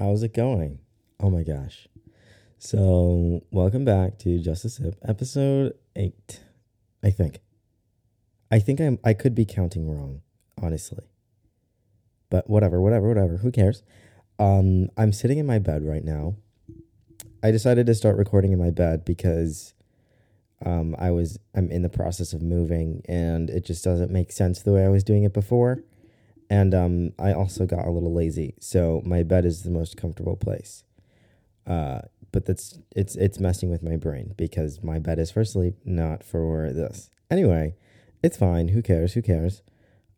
How's it going? Oh my gosh. So, welcome back to Just a Sip, episode 8. I think. I think I'm I could be counting wrong, honestly. But whatever, whatever, whatever. Who cares? Um I'm sitting in my bed right now. I decided to start recording in my bed because um I was I'm in the process of moving and it just doesn't make sense the way I was doing it before. And um, I also got a little lazy, so my bed is the most comfortable place. Uh, but that's it's it's messing with my brain because my bed is for sleep, not for this. Anyway, it's fine. Who cares? Who cares?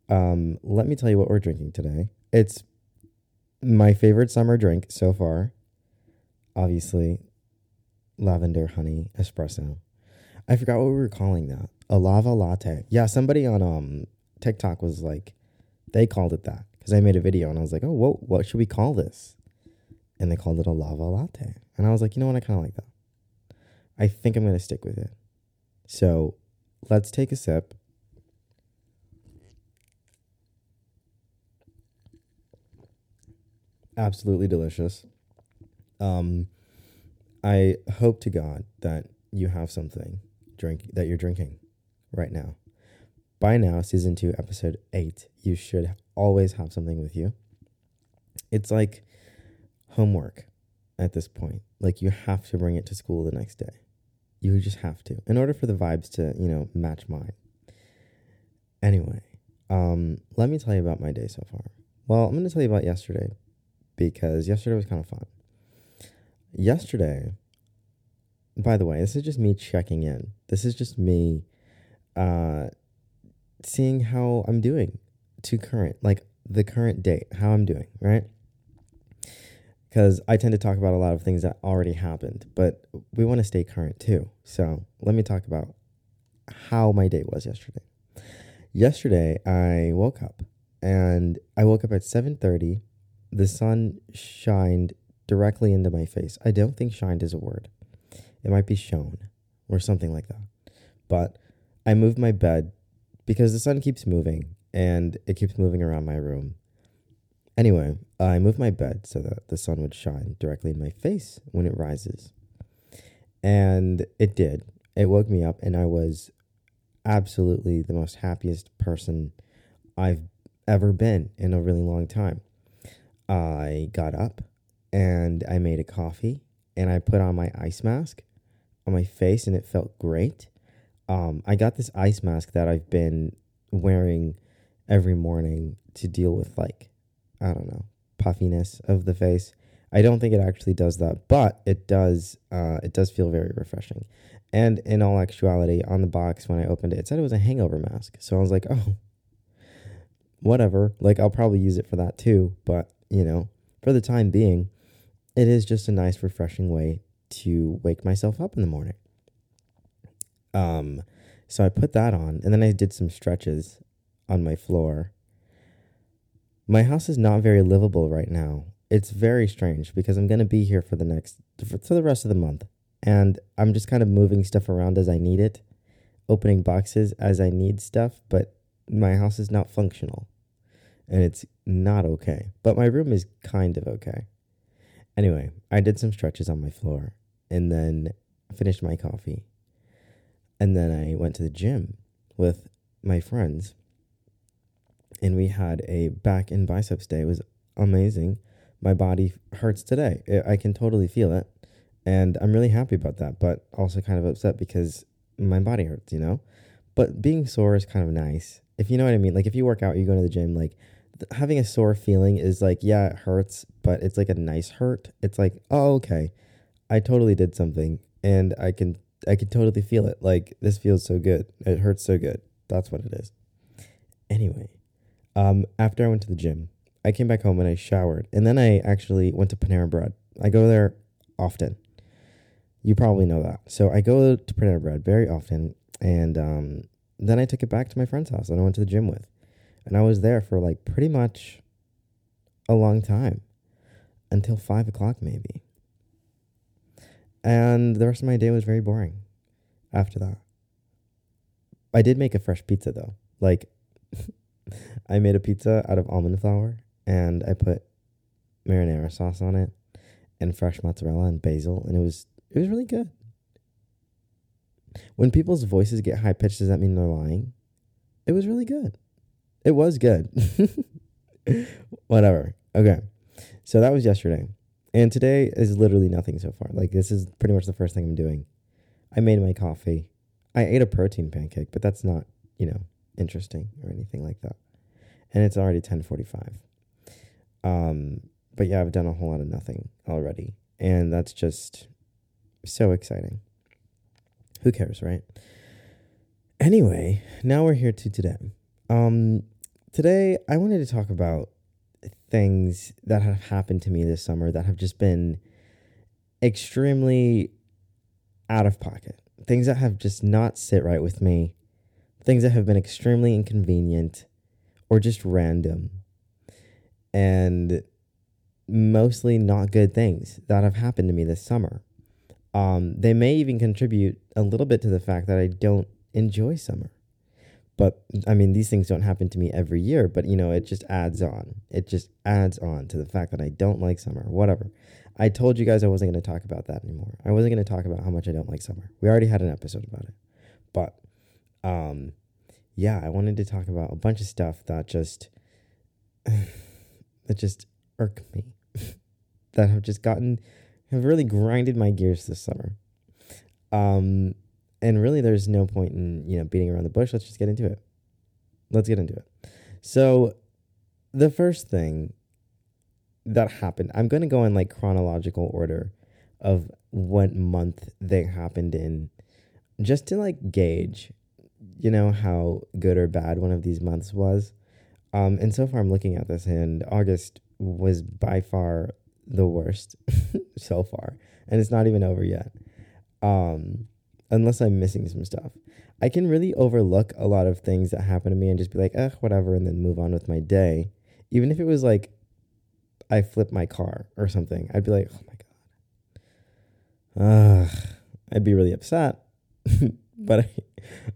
Um, let me tell you what we're drinking today. It's my favorite summer drink so far. Obviously, lavender honey espresso. I forgot what we were calling that. A lava latte. Yeah, somebody on um TikTok was like they called it that because I made a video and I was like, oh, what, what should we call this? And they called it a lava latte. And I was like, you know what? I kind of like that. I think I'm going to stick with it. So let's take a sip. Absolutely delicious. Um, I hope to God that you have something drink that you're drinking right now by now, season two, episode eight, you should always have something with you. It's like homework at this point. Like you have to bring it to school the next day. You just have to, in order for the vibes to, you know, match mine. Anyway, um, let me tell you about my day so far. Well, I'm going to tell you about yesterday because yesterday was kind of fun. Yesterday, by the way, this is just me checking in. This is just me uh, seeing how I'm doing to current, like the current date, how I'm doing, right? Because I tend to talk about a lot of things that already happened, but we want to stay current too. So let me talk about how my day was yesterday. Yesterday, I woke up and I woke up at 7:30. The sun shined directly into my face. I don't think shined is a word. It might be shone or something like that. But I moved my bed because the sun keeps moving and it keeps moving around my room. Anyway, I moved my bed so that the sun would shine directly in my face when it rises. And it did. It woke me up, and I was absolutely the most happiest person I've ever been in a really long time. I got up and I made a coffee and I put on my ice mask on my face, and it felt great um, I got this ice mask that I've been wearing every morning to deal with like I don't know puffiness of the face. I don't think it actually does that, but it does. Uh, it does feel very refreshing. And in all actuality, on the box when I opened it, it said it was a hangover mask. So I was like, oh, whatever. Like I'll probably use it for that too. But you know, for the time being, it is just a nice, refreshing way to wake myself up in the morning. Um, so I put that on, and then I did some stretches on my floor. My house is not very livable right now. It's very strange because I'm gonna be here for the next for, the rest of the month, and I'm just kind of moving stuff around as I need it, opening boxes as I need stuff. But my house is not functional, and it's not okay. But my room is kind of okay. Anyway, I did some stretches on my floor, and then finished my coffee and then I went to the gym with my friends and we had a back and biceps day. It was amazing. My body hurts today. I can totally feel it. And I'm really happy about that, but also kind of upset because my body hurts, you know? But being sore is kind of nice. If you know what I mean. Like if you work out, you go to the gym, like having a sore feeling is like, yeah, it hurts, but it's like a nice hurt. It's like, oh, okay. I totally did something and I can I could totally feel it. Like this feels so good. It hurts so good. That's what it is. Anyway, um, after I went to the gym, I came back home and I showered, and then I actually went to Panera Bread. I go there often. You probably know that. So I go to Panera Bread very often, and um, then I took it back to my friend's house that I went to the gym with, and I was there for like pretty much a long time, until five o'clock maybe. And the rest of my day was very boring after that. I did make a fresh pizza though. Like, I made a pizza out of almond flour and I put marinara sauce on it and fresh mozzarella and basil, and it was it was really good. When people's voices get high pitched, does that mean they're lying? It was really good. It was good. Whatever. Okay. So that was yesterday. And today is literally nothing so far. Like this is pretty much the first thing I'm doing. I made my coffee. I ate a protein pancake, but that's not, you know, interesting or anything like that. And it's already 10:45. Um, but yeah, I've done a whole lot of nothing already, and that's just so exciting. Who cares, right? Anyway, now we're here to today. Um, today I wanted to talk about things that have happened to me this summer that have just been extremely out of pocket. Things that have just not sit right with me. Things that have been extremely inconvenient or just random. And mostly not good things that have happened to me this summer. Um, they may even contribute a little bit to the fact that I don't enjoy summer. But I mean, these things don't happen to me every year, but you know, it just adds on. It just adds on to the fact that I don't like summer, whatever. I told you guys I wasn't going to talk about that anymore. I wasn't going to talk about how much I don't like summer. We already had an episode about it. But um yeah, I wanted to talk about a bunch of stuff that just that just irk me. that have just gotten have really grinded my gears this summer. Um and really there's no point in you know beating around the bush. Let's just get into it. Let's get into it. So the first thing that happened i'm going to go in like chronological order of what month they happened in just to like gauge you know how good or bad one of these months was. Um and so far i'm looking at this and august was by far the worst so far. And it's not even over yet. Um unless I'm missing some stuff. I can really overlook a lot of things that happen to me and just be like, eh, whatever, and then move on with my day. Even if it was like I flipped my car or something, I'd be like, oh my God. Ugh. I'd be really upset. but I,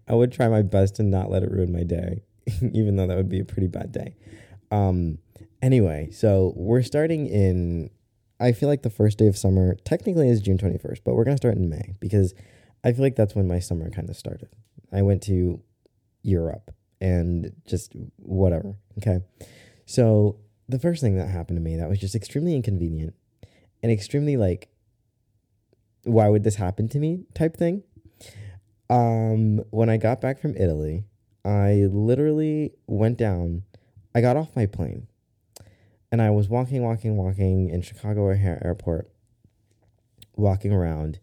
I would try my best to not let it ruin my day, even though that would be a pretty bad day. Um, anyway, so we're starting in, I feel like the first day of summer technically is June 21st, but we're going to start in May because I feel like that's when my summer kind of started. I went to Europe and just whatever. Okay. So the first thing that happened to me that was just extremely inconvenient and extremely like, why would this happen to me type thing. Um, when I got back from Italy, I literally went down, I got off my plane and I was walking, walking, walking in Chicago O'Hare Airport, walking around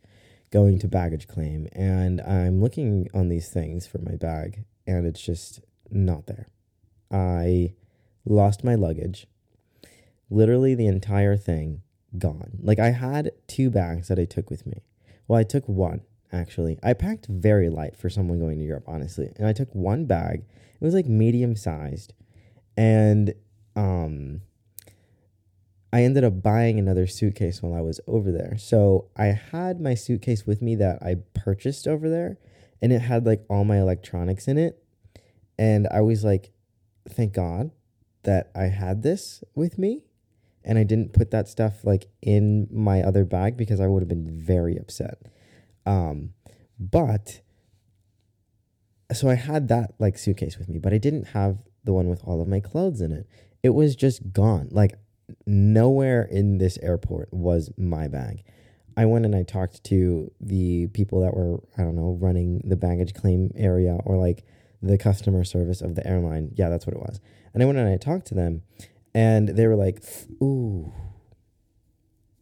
going to baggage claim and I'm looking on these things for my bag and it's just not there. I lost my luggage. Literally the entire thing gone. Like I had two bags that I took with me. Well, I took one actually. I packed very light for someone going to Europe, honestly. And I took one bag. It was like medium sized. And um I ended up buying another suitcase while I was over there. So I had my suitcase with me that I purchased over there, and it had like all my electronics in it. And I was like, thank God that I had this with me and I didn't put that stuff like in my other bag because I would have been very upset. Um, but so I had that like suitcase with me, but I didn't have the one with all of my clothes in it. It was just gone. Like nowhere in this airport was my bag. I went and I talked to the people that were, I don't know, running the baggage claim area or like the customer service of the airline. Yeah, that's what it was. And I went and I talked to them and they were like, ooh,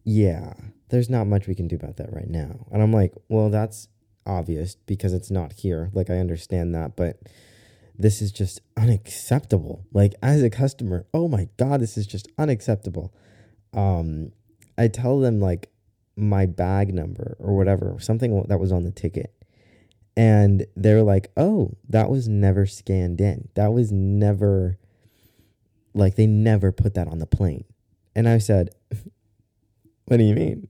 yeah, there's not much we can do about that right now. And I'm like, well, that's obvious because it's not here. Like, I understand that, but this is just unacceptable. Like as a customer, oh my god, this is just unacceptable. Um, I tell them like my bag number or whatever, something that was on the ticket. And they're like, "Oh, that was never scanned in. That was never like they never put that on the plane." And I said, "What do you mean?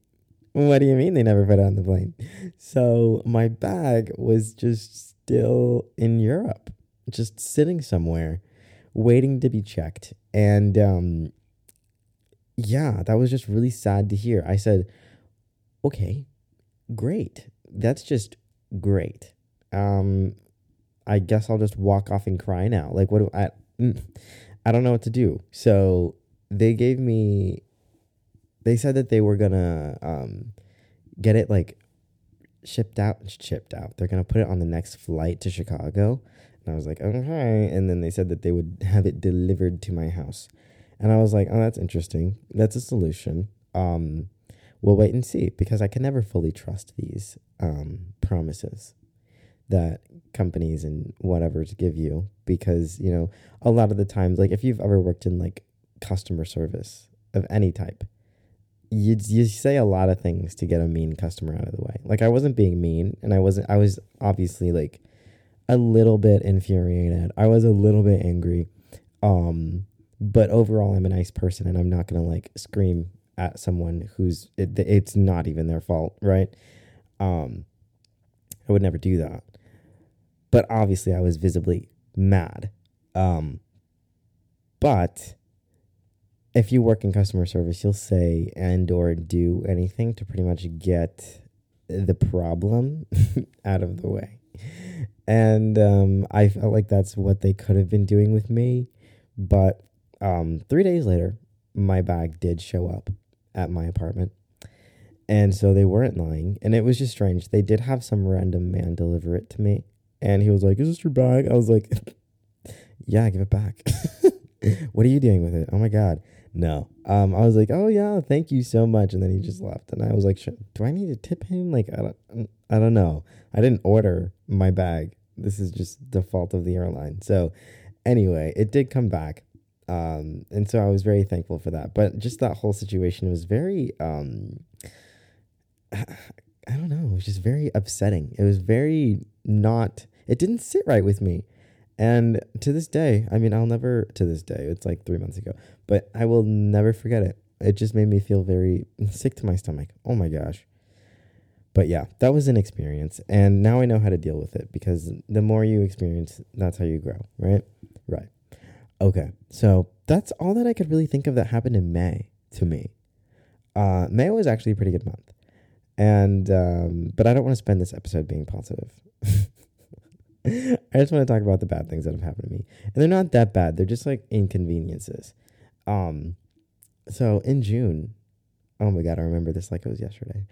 What do you mean they never put it on the plane?" So my bag was just still in Europe just sitting somewhere waiting to be checked. And um, yeah, that was just really sad to hear. I said, okay, great. That's just great. Um, I guess I'll just walk off and cry now. Like, what do I? Mm, I don't know what to do. So they gave me. They said that they were gonna um, get it like shipped out. Shipped out. They're gonna put it on the next flight to Chicago. And I was like, okay. And then they said that they would have it delivered to my house. And I was like, oh, that's interesting. That's a solution. Um, we'll wait and see because I can never fully trust these um, promises that companies and whatever's give you because, you know, a lot of the times, like if you've ever worked in like customer service of any type, you you say a lot of things to get a mean customer out of the way. Like I wasn't being mean and I wasn't I was obviously like a little bit infuriated. I was a little bit angry. Um but overall I'm a nice person and I'm not going to like scream at someone who's it, it's not even their fault, right? Um I would never do that. But obviously I was visibly mad. Um but if you work in customer service, you'll say and or do anything to pretty much get the problem out of the way. And um, I felt like that's what they could have been doing with me. But um, three days later, my bag did show up at my apartment. And so they weren't lying. And it was just strange. They did have some random man deliver it to me. And he was like, Is this your bag? I was like, Yeah, give it back. what are you doing with it? Oh my God. No. Um, I was like, Oh yeah, thank you so much. And then he just left. And I was like, Do I need to tip him? Like, I don't, I don't know. I didn't order my bag. This is just the fault of the airline. So, anyway, it did come back. Um, and so I was very thankful for that. But just that whole situation was very, um, I don't know, it was just very upsetting. It was very not, it didn't sit right with me. And to this day, I mean, I'll never, to this day, it's like three months ago, but I will never forget it. It just made me feel very sick to my stomach. Oh my gosh. But yeah, that was an experience. And now I know how to deal with it because the more you experience, that's how you grow, right? Right. Okay. So that's all that I could really think of that happened in May to me. Uh, May was actually a pretty good month. And, um, but I don't want to spend this episode being positive. I just want to talk about the bad things that have happened to me. And they're not that bad, they're just like inconveniences. Um, so in June, oh my God, I remember this like it was yesterday.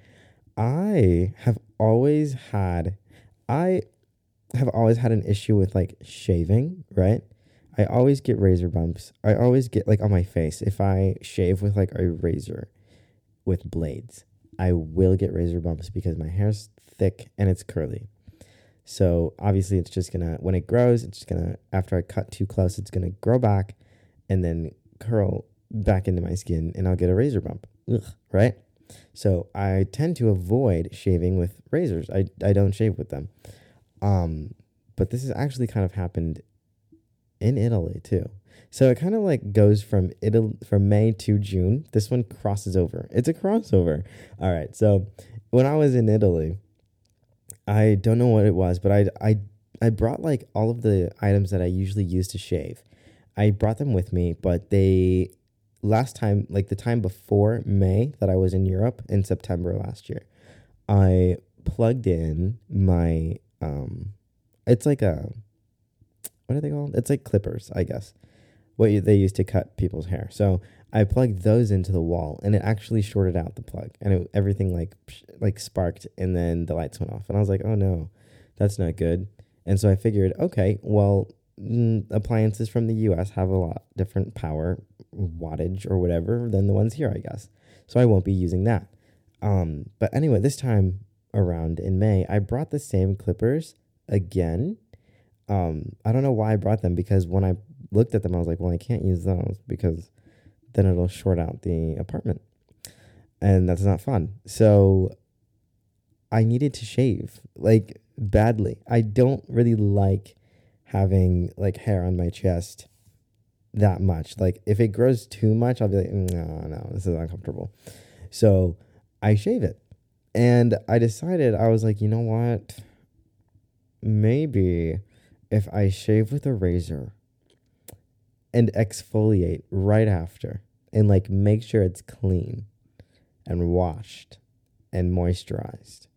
I have always had, I have always had an issue with like shaving, right? I always get razor bumps. I always get like on my face. If I shave with like a razor with blades, I will get razor bumps because my hair's thick and it's curly. So obviously it's just gonna when it grows, it's just gonna after I cut too close, it's gonna grow back and then curl back into my skin and I'll get a razor bump. Ugh, right? So I tend to avoid shaving with razors. I, I don't shave with them. Um, but this has actually kind of happened in Italy too. So it kind of like goes from Italy from May to June. This one crosses over. It's a crossover. All right. So when I was in Italy, I don't know what it was, but I I I brought like all of the items that I usually use to shave. I brought them with me, but they last time, like the time before May that I was in Europe in September last year, I plugged in my um it's like a what are they called? It's like clippers, I guess. What you, they used to cut people's hair. So I plugged those into the wall, and it actually shorted out the plug, and it, everything like like sparked, and then the lights went off, and I was like, oh no, that's not good. And so I figured, okay, well, appliances from the U.S. have a lot different power wattage or whatever than the ones here, I guess. So I won't be using that. Um, but anyway, this time around in May, I brought the same clippers again. Um, I don't know why I brought them because when I looked at them, I was like, well, I can't use those because then it'll short out the apartment. And that's not fun. So I needed to shave like badly. I don't really like having like hair on my chest that much. Like if it grows too much, I'll be like, mm, no, no, this is uncomfortable. So I shave it. And I decided, I was like, you know what? Maybe if I shave with a razor and exfoliate right after, and like make sure it's clean and washed and moisturized,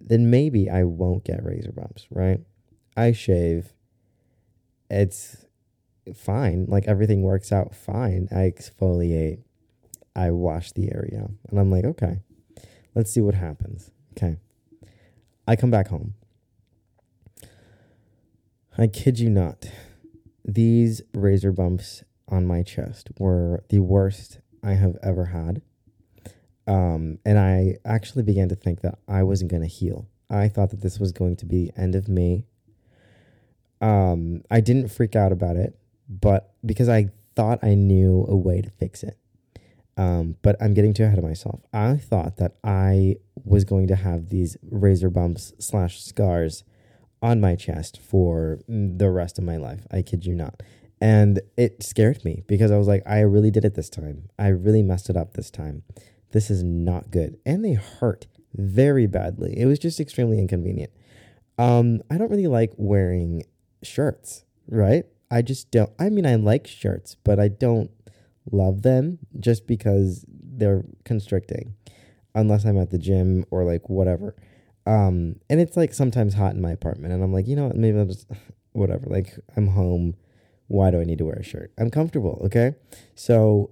then maybe I won't get razor bumps, right? I shave. It's fine. Like everything works out fine. I exfoliate. I wash the area. And I'm like, okay, let's see what happens. Okay. I come back home. I kid you not. These razor bumps on my chest were the worst I have ever had. Um, and I actually began to think that I wasn't going to heal. I thought that this was going to be the end of me. Um, I didn't freak out about it, but because I thought I knew a way to fix it. Um, but I'm getting too ahead of myself. I thought that I was going to have these razor bumps slash scars on my chest for the rest of my life. I kid you not. And it scared me because I was like, I really did it this time. I really messed it up this time. This is not good. And they hurt very badly. It was just extremely inconvenient. Um, I don't really like wearing shirts, right? I just don't. I mean, I like shirts, but I don't love them just because they're constricting, unless I'm at the gym or like whatever. Um, and it's like sometimes hot in my apartment, and I'm like, you know what? Maybe I'll just whatever. Like I'm home. Why do I need to wear a shirt? I'm comfortable. Okay, so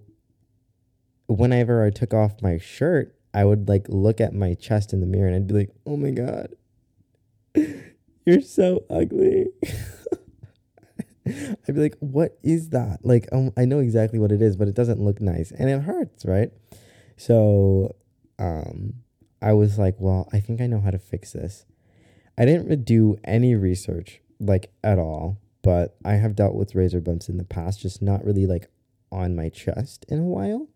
whenever I took off my shirt, I would like look at my chest in the mirror and I'd be like, oh my God, you're so ugly. I'd be like, what is that? Like, um, I know exactly what it is, but it doesn't look nice and it hurts, right? So, um, I was like, well, I think I know how to fix this. I didn't do any research, like, at all, but I have dealt with razor bumps in the past, just not really like on my chest in a while.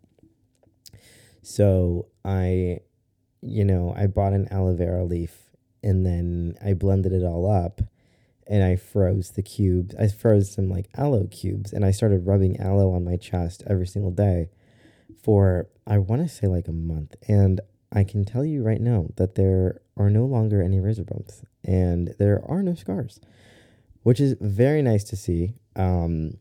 So I, you know, I bought an aloe vera leaf and then I blended it all up and I froze the cubes. I froze some like aloe cubes and I started rubbing aloe on my chest every single day for, I want to say like a month. And I can tell you right now that there are no longer any razor bumps and there are no scars, which is very nice to see. Um,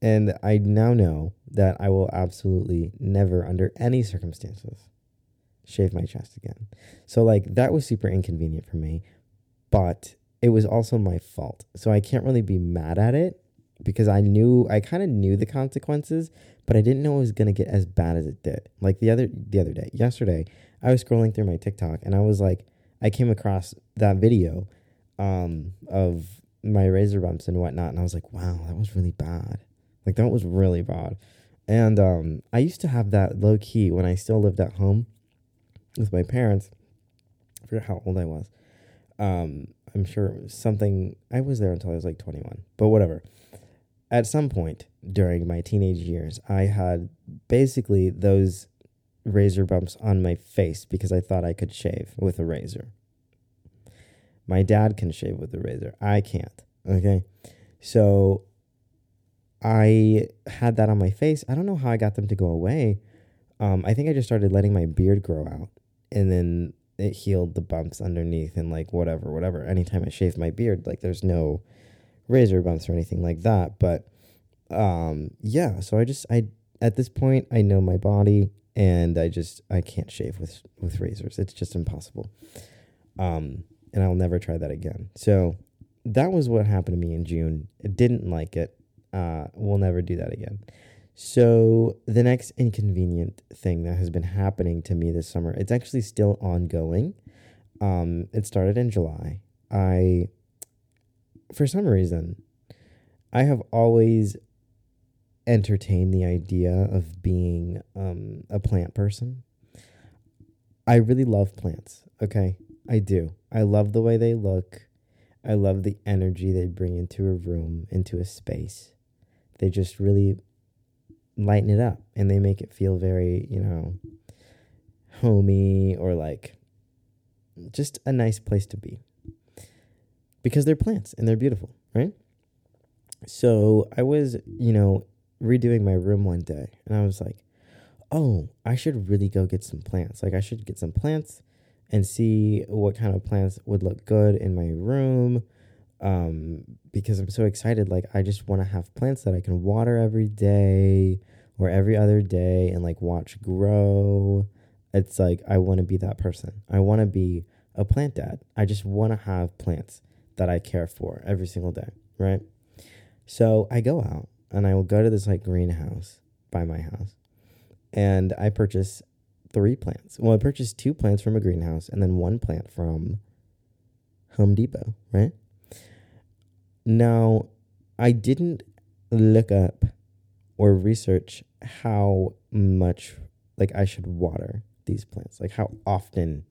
and I now know that I will absolutely never, under any circumstances, shave my chest again. So, like, that was super inconvenient for me, but it was also my fault. So, I can't really be mad at it because I knew, I kind of knew the consequences, but I didn't know it was going to get as bad as it did. Like, the other, the other day, yesterday, I was scrolling through my TikTok and I was like, I came across that video um, of my razor bumps and whatnot, and I was like, wow, that was really bad. Like that was really bad. And um, I used to have that low key when I still lived at home with my parents. I forget how old I was. Um, I'm sure something. I was there until I was like 21, but whatever. At some point during my teenage years, I had basically those razor bumps on my face because I thought I could shave with a razor. My dad can shave with a razor. I can't. Okay. So I had that on my face. I don't know how I got them to go away. Um, I think I just started letting my beard grow out, and then it healed the bumps underneath and like whatever, whatever. Anytime I shave my beard, like there's no razor bumps or anything like that. But um, yeah, so I just I at this point I know my body, and I just I can't shave with with razors. It's just impossible. Um, and I'll never try that again. So that was what happened to me in June. I didn't like it. Uh, we'll never do that again. So the next inconvenient thing that has been happening to me this summer, it's actually still ongoing. Um, it started in July. I, for some reason, I have always entertained the idea of being um, a plant person. I really love plants. Okay, I do. I love the way they look. I love the energy they bring into a room, into a space they just really lighten it up and they make it feel very, you know, homey or like just a nice place to be. Because they're plants and they're beautiful, right? So I was, you know, redoing my room one day and I was like, oh, I should really go get some plants. Like, I should get some plants and see what kind of plants would look good in my room um, because I'm so excited. Like, I just want to have plants that I can water every day, or every other day and like watch grow. It's like I want to be that person. I want to be a plant dad. I just want to have plants that I care for every single day, right? So I go out and I will go to this like greenhouse by my house and I purchase three plants. Well, I purchased two plants from a greenhouse and then one plant from Home Depot, right? Now, I didn't look up or research how much like I should water these plants, like how often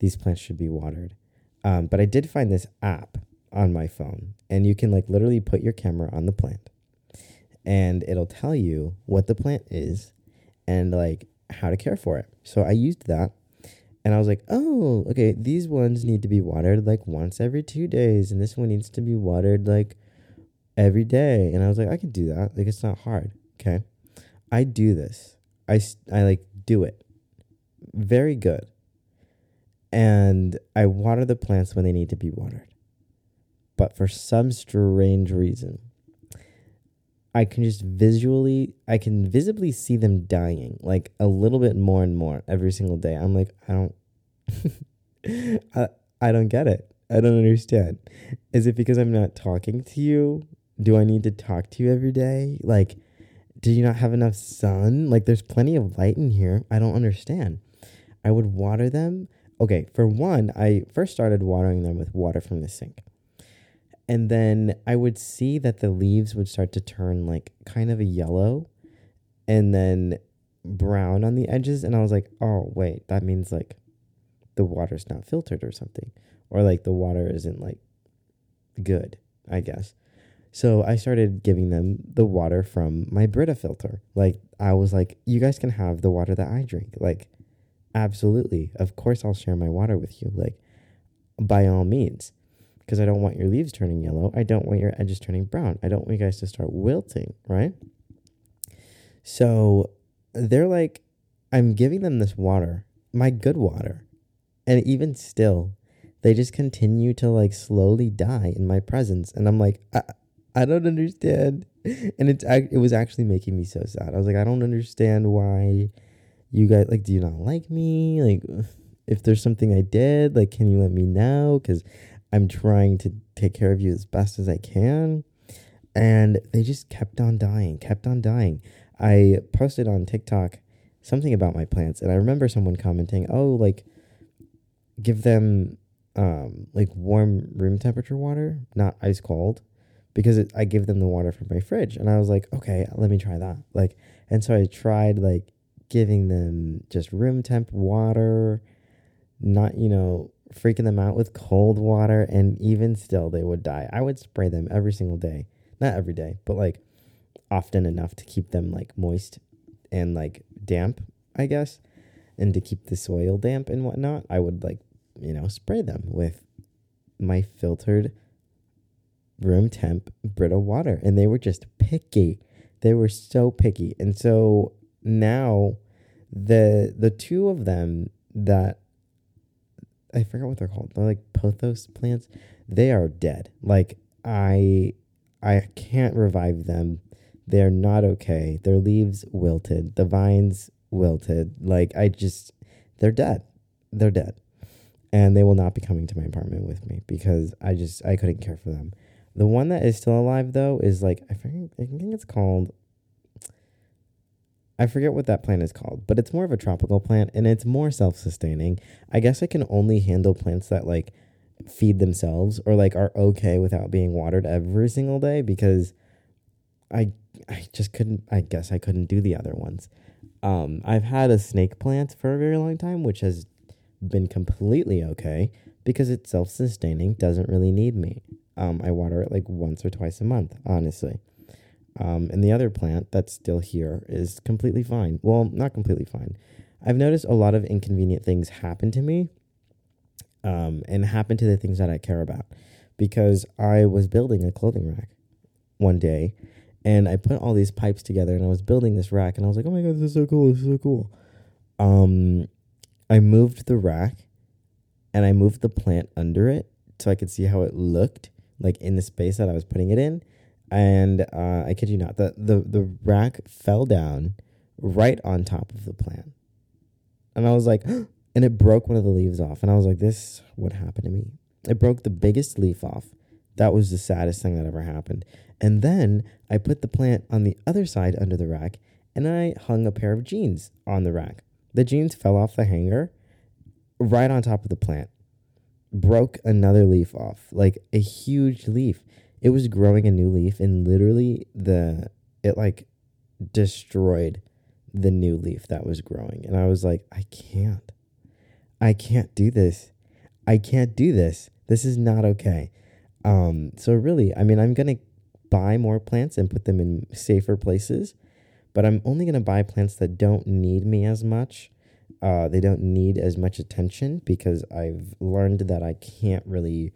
these plants should be watered. Um, but I did find this app on my phone, and you can like literally put your camera on the plant, and it'll tell you what the plant is and like how to care for it. So I used that, and I was like, oh, okay, these ones need to be watered like once every two days, and this one needs to be watered like every day. And I was like, I can do that. Like it's not hard. Okay, I do this. I I like do it. Very good and I water the plants when they need to be watered. But for some strange reason, I can just visually, I can visibly see them dying like a little bit more and more every single day. I'm like, I don't, I, I don't get it. I don't understand. Is it because I'm not talking to you? Do I need to talk to you every day? Like, do you not have enough sun? Like, there's plenty of light in here. I don't understand. I would water them okay, for one, I first started watering them with water from the sink. And then I would see that the leaves would start to turn like kind of a yellow and then brown on the edges. And I was like, oh, wait, that means like the water's not filtered or something. Or like the water isn't like good, I guess. So I started giving them the water from my Brita filter. Like I was like, you guys can have the water that I drink. Like absolutely. Of course, I'll share my water with you. Like, by all means. Because I don't want your leaves turning yellow. I don't want your edges turning brown. I don't want you guys to start wilting, right? So they're like, I'm giving them this water, my good water. And even still, they just continue to like slowly die in my presence. And I'm like, I, I don't understand. And it's it was actually making me so sad. I was like, I don't understand why you guys like do you not like me like if there's something i did like can you let me know because i'm trying to take care of you as best as i can. And they just kept on dying kept on dying. I posted on tiktok something about my plants and i remember someone commenting oh like give them um like warm room temperature water not ice cold because it, i give them the water from my fridge. And i was like okay let me try that. Like and so i tried like giving them just room temp water, not, you know, freaking them out with cold water, and even still they would die. I would spray them every single day. Not every day, but like often enough to keep them like moist and like damp, I guess. And to keep the soil damp and whatnot, I would like, you know, spray them with my filtered room temp Brita water. And they were just picky. They were so picky. And so now the the two of them that I forgot what they're called. They're like pothos plants. They are dead. Like I I can't revive them. They're not okay. Their leaves wilted. The vines wilted. Like I just they're dead. They're dead. And they will not be coming to my apartment with me because I just I couldn't care for them. The one that is still alive though is like I forget I think it's called I forget what that plant is called, but it's more of a tropical plant and it's more self sustaining. I guess I can only handle plants that like feed themselves or like are okay without being watered every single day because I I just couldn't I guess I couldn't do the other ones. Um, I've had a snake plant for a very long time, which has been completely okay because it's self sustaining, doesn't really need me. Um, I water it like once or twice a month, honestly. Um, and the other plant that's still here is completely fine. Well, not completely fine. I've noticed a lot of inconvenient things happen to me um, and happen to the things that I care about because I was building a clothing rack one day and I put all these pipes together and I was building this rack and I was like, oh my God, this is so cool. This is so cool. Um, I moved the rack and I moved the plant under it so I could see how it looked like in the space that I was putting it in and uh, I kid you not, the, the the rack fell down right on top of the plant, and I was like, and it broke one of the leaves off, and I was like, this would happen to me. It broke the biggest leaf off. That was the saddest thing that ever happened. And then I put the plant on the other side under the rack, and I hung a pair of jeans on the rack. The jeans fell off the hanger right on top of the plant. Broke another leaf off, like a huge leaf. It was growing a new leaf, and literally the it like destroyed the new leaf that was growing. And I was like, I can't. I can't do this. I can't do this. This is not okay. Um, so really, I mean, I'm gonna buy more plants and put them in safer places, but I'm only gonna buy plants that don't need me as much. Uh, they don't need as much attention because I've learned that I can't really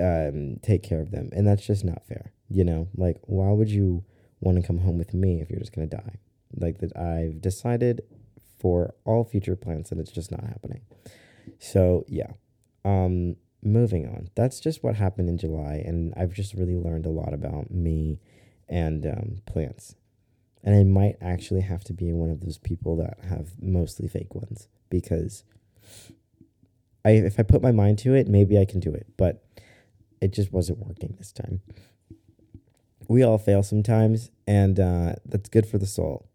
um, take care of them, and that's just not fair. You know, like why would you want to come home with me if you're just gonna die? Like that, I've decided for all future plants that it's just not happening. So yeah, um, moving on. That's just what happened in July, and I've just really learned a lot about me and um, plants. And I might actually have to be one of those people that have mostly fake ones because I, if I put my mind to it, maybe I can do it, but it just wasn't working this time. We all fail sometimes, and uh, that's good for the soul.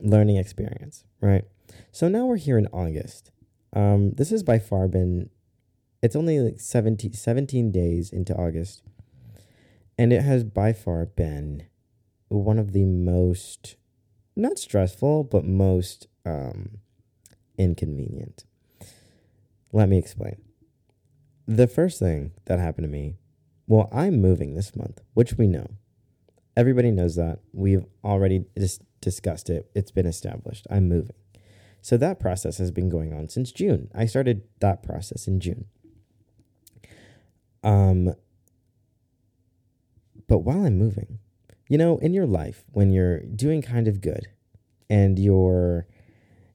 Learning experience, right? So now we're here in August. Um, this has by far been, it's only like 17, 17 days into August, and it has by far been one of the most, not stressful, but most um, inconvenient. Let me explain. The first thing that happened to me, well, I'm moving this month, which we know. Everybody knows that. We've already dis- discussed it, it's been established. I'm moving. So that process has been going on since June. I started that process in June. Um, but while I'm moving, you know, in your life, when you're doing kind of good and you're,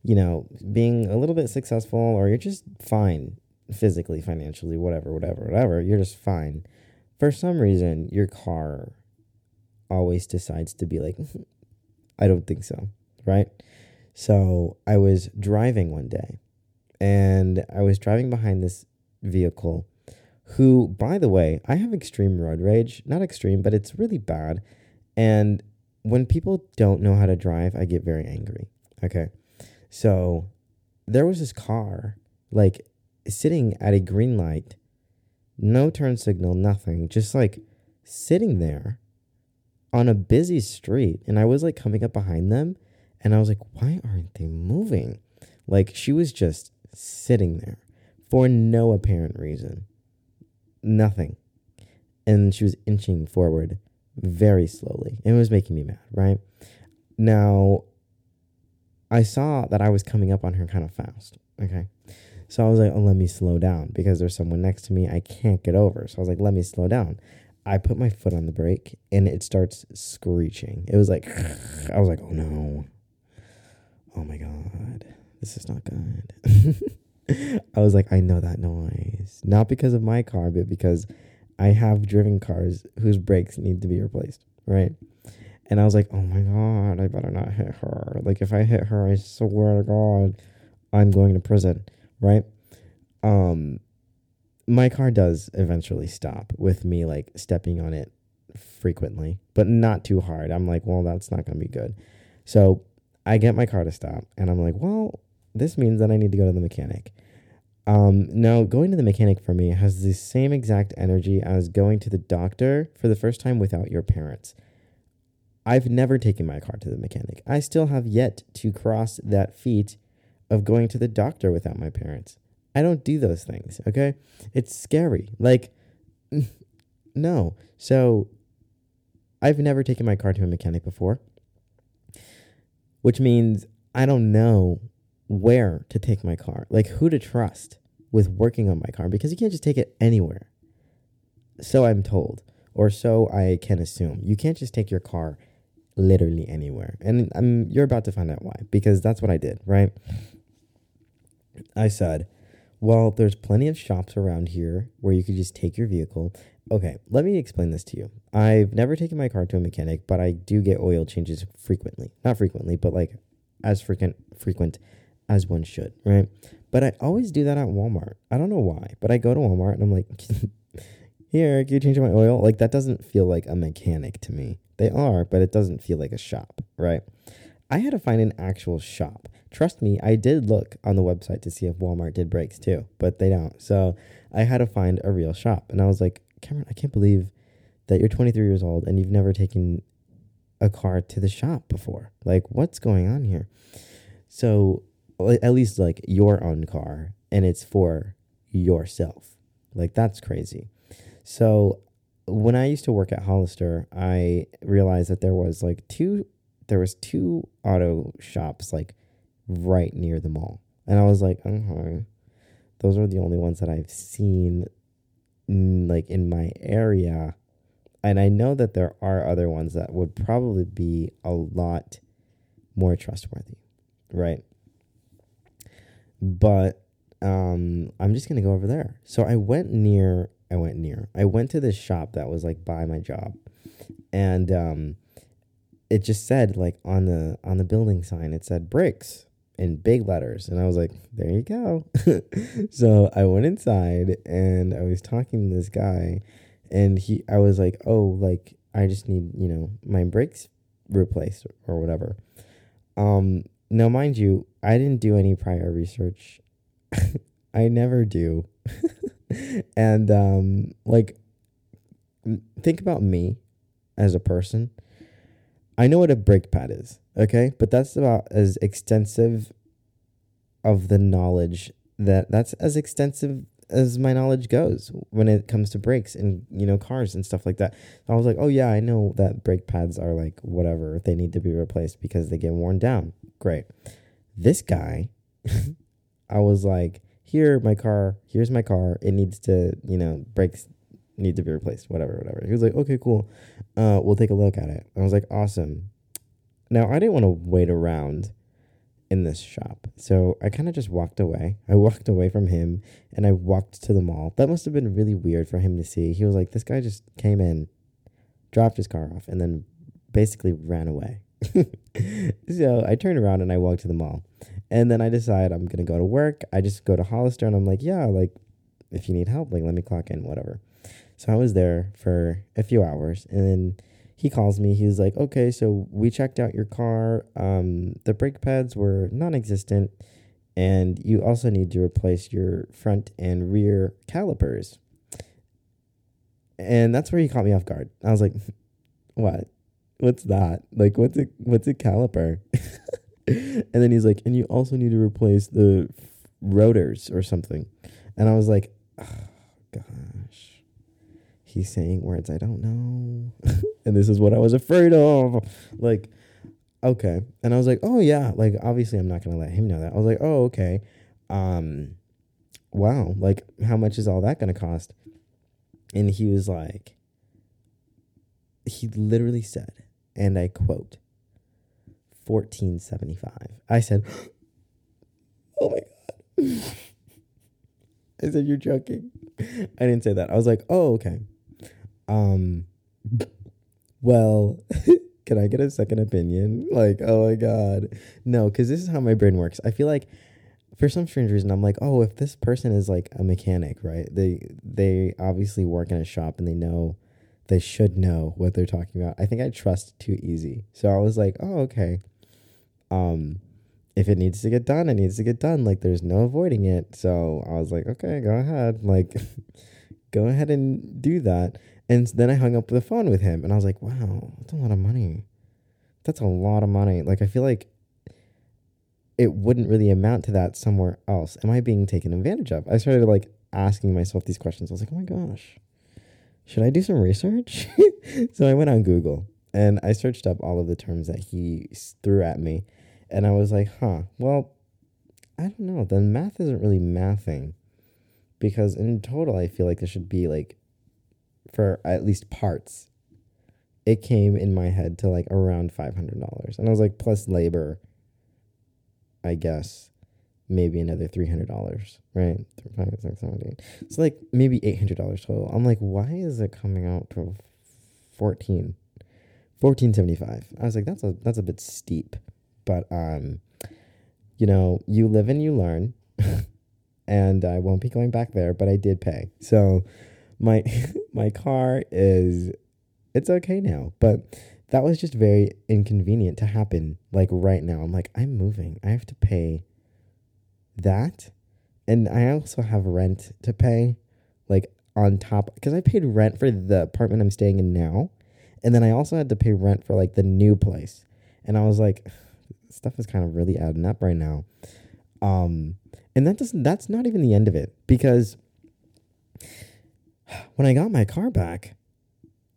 you know, being a little bit successful or you're just fine physically, financially, whatever, whatever, whatever, you're just fine. For some reason, your car always decides to be like, I don't think so, right? So I was driving one day and I was driving behind this vehicle who, by the way, I have extreme road rage. Not extreme, but it's really bad. And when people don't know how to drive, I get very angry. Okay. So there was this car, like sitting at a green light, no turn signal, nothing, just like sitting there on a busy street. And I was like coming up behind them and I was like, why aren't they moving? Like she was just sitting there for no apparent reason. Nothing. And she was inching forward very slowly. It was making me mad, right? Now, I saw that I was coming up on her kind of fast. Okay. So I was like, oh, let me slow down because there's someone next to me I can't get over. So I was like, let me slow down. I put my foot on the brake and it starts screeching. It was like, I was like, oh no. Oh my God. This is not good. I was like, I know that noise. Not because of my car, but because I have driven cars whose brakes need to be replaced, right? And I was like, oh my God, I better not hit her. Like, if I hit her, I swear to God, I'm going to prison, right? Um, my car does eventually stop with me like stepping on it frequently, but not too hard. I'm like, well, that's not going to be good. So I get my car to stop, and I'm like, well, this means that I need to go to the mechanic. Um, now, going to the mechanic for me has the same exact energy as going to the doctor for the first time without your parents. I've never taken my car to the mechanic. I still have yet to cross that feat of going to the doctor without my parents. I don't do those things, okay? It's scary. Like, no. So, I've never taken my car to a mechanic before, which means I don't know where to take my car, like who to trust with working on my car, because you can't just take it anywhere. So I'm told, or so I can assume. You can't just take your car literally anywhere. And I'm, you're about to find out why, because that's what I did, right? I said, well, there's plenty of shops around here where you could just take your vehicle Okay, let me explain this to you. I've never taken my car to a mechanic, but I do get oil changes frequently. Not frequently, but like as frequent frequent as one should, right? But I always do that at Walmart. I don't know why, but I go to Walmart and I'm like, here, can you change my oil? Like that doesn't feel like a mechanic to me. They are, but it doesn't feel like a shop, right? I had to find an actual shop. Trust me, I did look on the website to see if Walmart did brakes too, but they don't. So I had to find a real shop. And I was like, Cameron, I can't believe that you're 23 years old and you've never taken a car to the shop before. Like, what's going on here? So at least like your own car and it's for yourself. Like that's crazy. So when I used to work at Hollister, I realized that there was like two there was two auto shops like right near the mall. And I was like, "Uh-huh. Those are the only ones that I've seen like in my area." And I know that there are other ones that would probably be a lot more trustworthy, right? but um, I'm just gonna go over there. So I went near. I went near. I went to this shop that was like by my job, and um, it just said like on the on the building sign it said bricks in big letters, and I was like, there you go. so I went inside and I was talking to this guy, and he I was like, oh, like I just need you know my brakes replaced or whatever. Um, now, mind you, I didn't do any prior research. I never do. and um, like, think about me as a person. I know what a brake pad is, okay? But that's about as extensive of the knowledge that that's as extensive as my knowledge goes when it comes to brakes and you know cars and stuff like that. I was like, oh yeah, I know that brake pads are like whatever they need to be replaced because they get worn down. Great. This guy, I was like, here, my car, here's my car. It needs to, you know, brakes need to be replaced, whatever, whatever. He was like, okay, cool. Uh, we'll take a look at it. I was like, awesome. Now, I didn't want to wait around in this shop. So I kind of just walked away. I walked away from him and I walked to the mall. That must have been really weird for him to see. He was like, this guy just came in, dropped his car off, and then basically ran away. so I turned around and I walked to the mall. And then I decide I'm going to go to work. I just go to Hollister and I'm like, yeah, like if you need help, like let me clock in, whatever. So I was there for a few hours and then he calls me. He's like, okay, so we checked out your car. Um, the brake pads were non existent. And you also need to replace your front and rear calipers. And that's where he caught me off guard. I was like, what? what's that? Like, what's a what's a caliper? and then he's like, and you also need to replace the rotors or something. And I was like, he's saying words I don't know, and this is what I was afraid of. Like, okay, and I was like, oh yeah, like obviously I'm not gonna let him know that. I was like, oh okay, um, wow, like how much is all that gonna cost? And he was like, he literally said, and I quote, 1475. I said, Oh my God. I said, You're joking. I didn't say that. I was like, Oh, okay. Um, well, can I get a second opinion? Like, oh my God. No, because this is how my brain works. I feel like for some strange reason, I'm like, oh, if this person is like a mechanic, right? They they obviously work in a shop and they know they should know what they're talking about. I think I trust too easy. So I was like, oh, okay. Um, if it needs to get done, it needs to get done. Like there's no avoiding it. So I was like, okay, go ahead. Like go ahead and do that. And then I hung up the phone with him and I was like, wow, that's a lot of money. That's a lot of money. Like I feel like it wouldn't really amount to that somewhere else. Am I being taken advantage of? I started like asking myself these questions. I was like, oh my gosh should I do some research? so I went on Google and I searched up all of the terms that he threw at me. And I was like, huh, well, I don't know. The math isn't really mathing because in total, I feel like there should be like, for at least parts, it came in my head to like around $500. And I was like, plus labor, I guess, maybe another three hundred dollars, right? It's like maybe eight hundred dollars total. I'm like, why is it coming out to fourteen? Fourteen seventy five. I was like, that's a that's a bit steep, but um, you know, you live and you learn, and I won't be going back there. But I did pay, so my my car is it's okay now, but that was just very inconvenient to happen like right now. I'm like, I'm moving. I have to pay that. And I also have rent to pay like on top because I paid rent for the apartment I'm staying in now. And then I also had to pay rent for like the new place. And I was like, stuff is kind of really adding up right now. Um, and that doesn't that's not even the end of it because when I got my car back,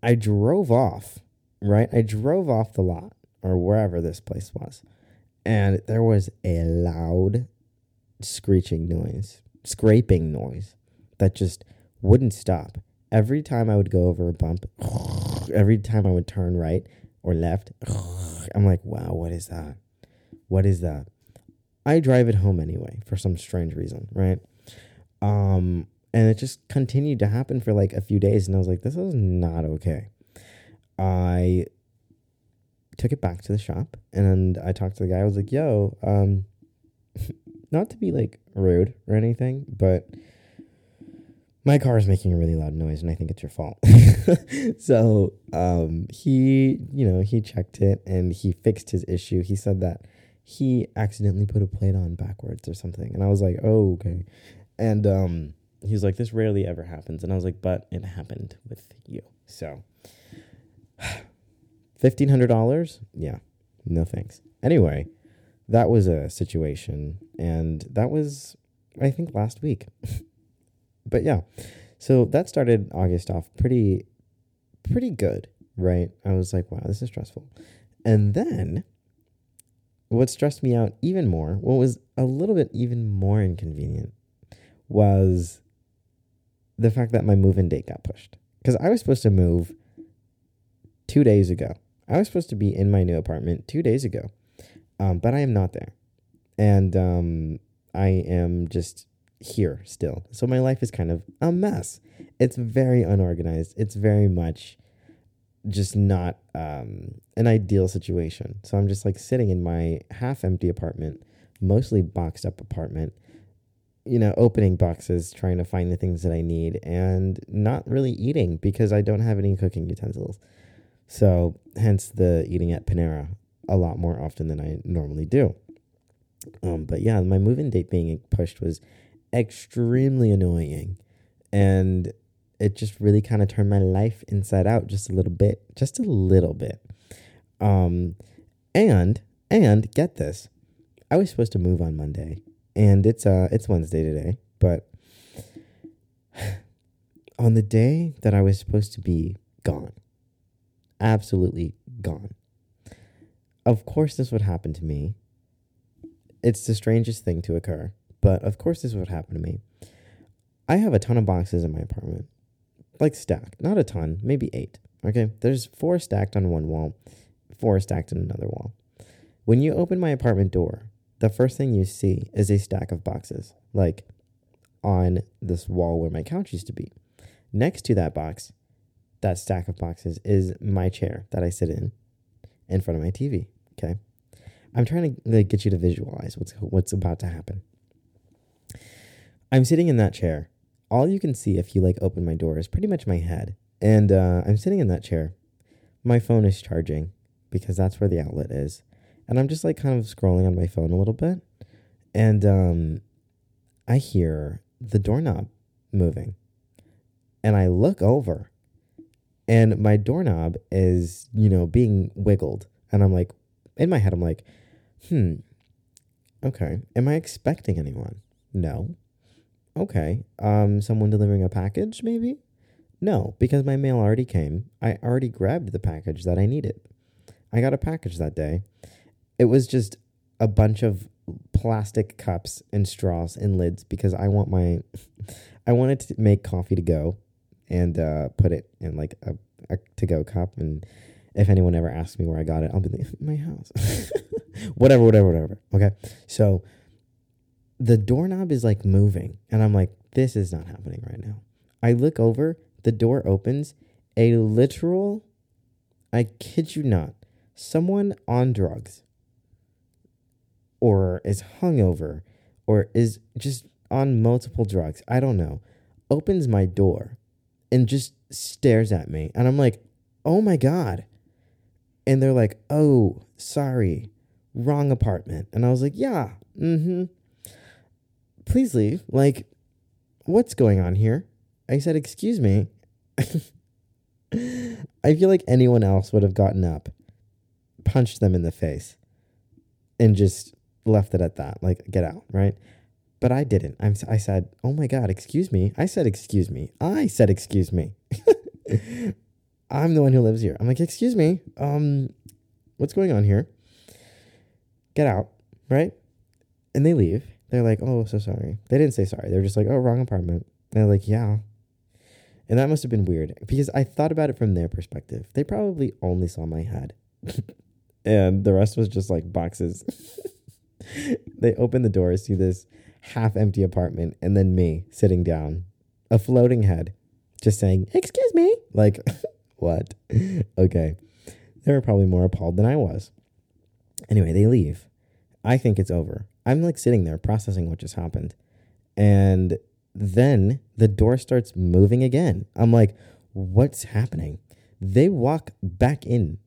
I drove off right? I drove off the lot or wherever this place was, and there was a loud screeching noise, scraping noise that just wouldn't stop. Every time I would go over a bump, every time I would turn right or left, I'm like, wow, what is that? What is that? I drive it home anyway for some strange reason, right? Um, and it just continued to happen for like a few days, and I was like, this is not okay. I took it back to the shop and I talked to the guy. I was like, yo, um, not to be like rude or anything, but my car is making a really loud noise and I think it's your fault. so um, he, you know, he checked it and he fixed his issue. He said that he accidentally put a plate on backwards or something. And I was like, oh, okay. And um, he was like, this rarely ever happens. And I was like, but it happened with you. So Fifteen hundred dollars? Yeah, no thanks. Anyway, that was a situation, and that was, I think, last week. but yeah, so that started August off pretty, pretty good, right? I was like, wow, this is stressful, and then what stressed me out even more, what was a little bit even more inconvenient, was the fact that my move-in date got pushed because I was supposed to move two days ago. I was supposed to be in my new apartment two days ago, um, but I am not there. And um, I am just here still. So my life is kind of a mess. It's very unorganized. It's very much just not um, an ideal situation. So I'm just like sitting in my half empty apartment, mostly boxed up apartment, you know, opening boxes, trying to find the things that I need, and not really eating because I don't have any cooking utensils. So, hence the eating at Panera a lot more often than I normally do. Um, but yeah, my move in date being pushed was extremely annoying. And it just really kind of turned my life inside out just a little bit, just a little bit. Um, and, and get this, I was supposed to move on Monday and it's, uh, it's Wednesday today, but on the day that I was supposed to be gone, absolutely gone. Of course, this would happen to me. It's the strangest thing to occur, but of course, this would happen to me. I have a ton of boxes in my apartment, like stacked. Not a ton, maybe eight. Okay, there's four stacked on one wall, four stacked on another wall. When you open my apartment door, the first thing you see is a stack of boxes, like on this wall where my couch used to be. Next to that box that stack of boxes is my chair that I sit in in front of my TV. Okay. I'm trying to like, get you to visualize what's what's about to happen. I'm sitting in that chair. All you can see if you like open my door is pretty much my head. And uh, I'm sitting in that chair. My phone is charging because that's where the outlet is. And I'm just like kind of scrolling on my phone a little bit. And um, I hear the doorknob moving. And I look over. And my doorknob is you know being wiggled. And i'm like in my head i'm like hmm okay. Am i expecting anyone? No. Okay. Um someone delivering a package maybe? No because my mail already came. I already grabbed the package that i needed. I got a package that day it was just a bunch of plastic cups and straws and lids because i want my i wanted to make coffee to go and uh, put it in like a, a to go cup. And if anyone ever asks me where I got it, I'll be like, my house. whatever, whatever, whatever. Okay. So the doorknob is like moving. And I'm like, this is not happening right now. I look over, the door opens, a literal, I kid you not, someone on drugs or is hungover or is just on multiple drugs, I don't know, opens my door and just stares at me. And I'm like, oh my God. And they're like, oh, sorry, wrong apartment. And I was like, yeah, mm hmm. Please leave. Like, what's going on here? I said, excuse me. I feel like anyone else would have gotten up, punched them in the face, and just left it at that. Like, get out, right? But I didn't. I'm, I said, oh my God, excuse me. I said, excuse me. I said, excuse me. I'm the one who lives here. I'm like, excuse me. Um, what's going on here? Get out, right? And they leave. They're like, oh, so sorry. They didn't say sorry. They're just like, oh, wrong apartment. And they're like, yeah. And that must have been weird because I thought about it from their perspective. They probably only saw my head, and the rest was just like boxes. they open the door, see this half empty apartment, and then me sitting down, a floating head, just saying, Excuse me. Like, what? okay. They were probably more appalled than I was. Anyway, they leave. I think it's over. I'm like sitting there processing what just happened. And then the door starts moving again. I'm like, what's happening? They walk back in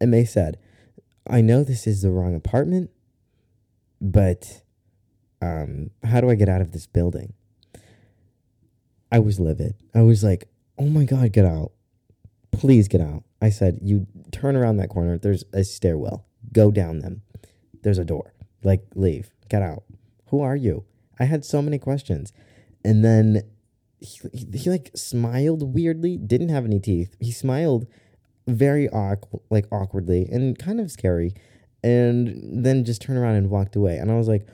and they said, I know this is the wrong apartment, but um, how do I get out of this building? I was livid. I was like, oh my God, get out. Please get out. I said, you turn around that corner. There's a stairwell. Go down them. There's a door. Like, leave. Get out. Who are you? I had so many questions. And then he, he, he like smiled weirdly, didn't have any teeth. He smiled very awkward, like awkwardly and kind of scary. And then just turned around and walked away. And I was like,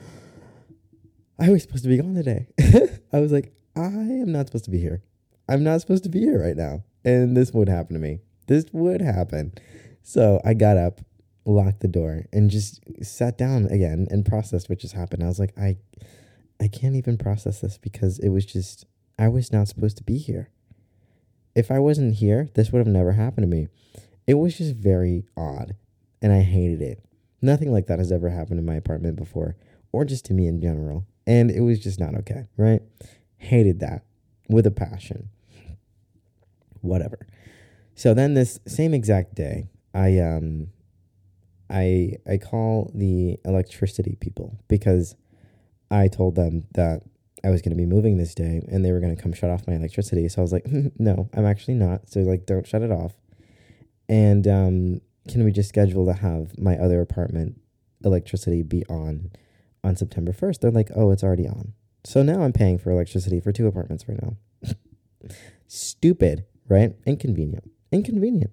I was supposed to be gone today. I was like, I am not supposed to be here. I'm not supposed to be here right now. And this would happen to me. This would happen. So I got up, locked the door, and just sat down again and processed what just happened. I was like, I I can't even process this because it was just I was not supposed to be here. If I wasn't here, this would have never happened to me. It was just very odd, and I hated it. Nothing like that has ever happened in my apartment before, or just to me in general. And it was just not okay, right? Hated that with a passion. Whatever. So then this same exact day, I um I I call the electricity people because I told them that I was going to be moving this day and they were going to come shut off my electricity. So I was like, no, I'm actually not. So like, don't shut it off. And um, can we just schedule to have my other apartment electricity be on on September 1st? They're like, oh, it's already on. So now I'm paying for electricity for two apartments right now. Stupid, right? Inconvenient. Inconvenient.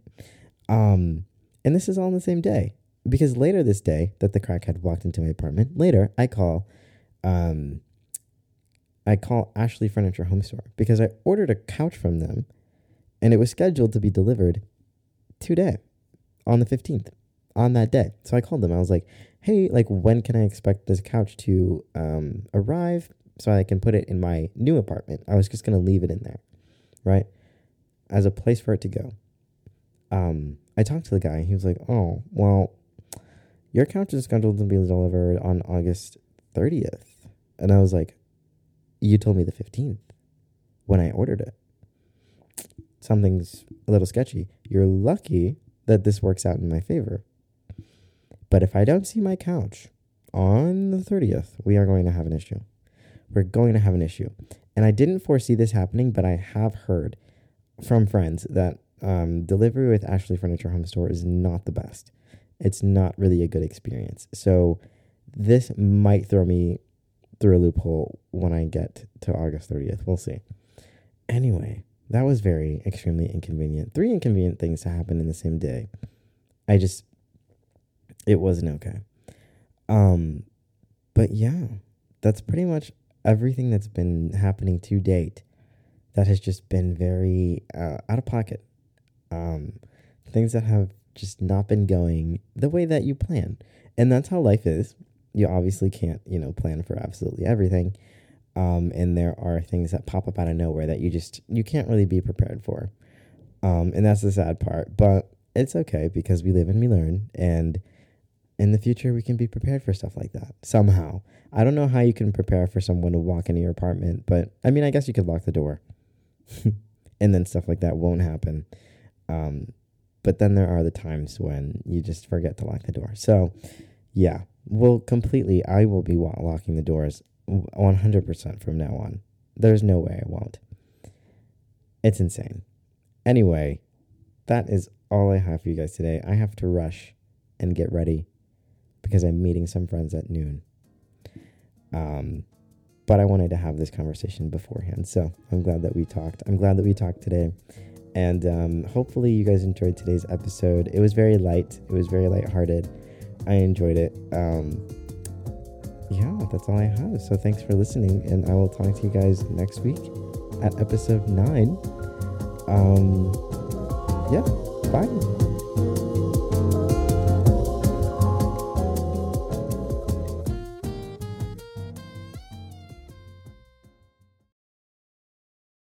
Um, and this is all on the same day because later this day that the crackhead walked into my apartment, later I call um, I call Ashley Furniture Home Store because I ordered a couch from them and it was scheduled to be delivered today on the 15th on that day. So I called them. I was like, hey, like, when can I expect this couch to um, arrive so I can put it in my new apartment? I was just going to leave it in there, right? As a place for it to go. Um, I talked to the guy. He was like, oh, well, your couch is scheduled to be delivered on August 30th. And I was like, You told me the 15th when I ordered it. Something's a little sketchy. You're lucky that this works out in my favor. But if I don't see my couch on the 30th, we are going to have an issue. We're going to have an issue. And I didn't foresee this happening, but I have heard from friends that um, delivery with Ashley Furniture Home Store is not the best. It's not really a good experience. So this might throw me through a loophole when I get to August 30th. We'll see. Anyway, that was very extremely inconvenient. Three inconvenient things to happen in the same day. I just it wasn't okay. Um but yeah, that's pretty much everything that's been happening to date that has just been very uh, out of pocket. Um things that have just not been going the way that you plan. And that's how life is you obviously can't, you know, plan for absolutely everything. Um, and there are things that pop up out of nowhere that you just you can't really be prepared for. Um, and that's the sad part, but it's okay because we live and we learn and in the future we can be prepared for stuff like that somehow. I don't know how you can prepare for someone to walk into your apartment, but I mean, I guess you could lock the door. and then stuff like that won't happen. Um, but then there are the times when you just forget to lock the door. So, yeah, well, completely, I will be locking the doors 100% from now on. There's no way I won't. It's insane. Anyway, that is all I have for you guys today. I have to rush and get ready because I'm meeting some friends at noon. Um, but I wanted to have this conversation beforehand. So I'm glad that we talked. I'm glad that we talked today. And um, hopefully, you guys enjoyed today's episode. It was very light, it was very lighthearted. I enjoyed it. Um, yeah, that's all I have. So thanks for listening, and I will talk to you guys next week at episode nine. Um, yeah, bye.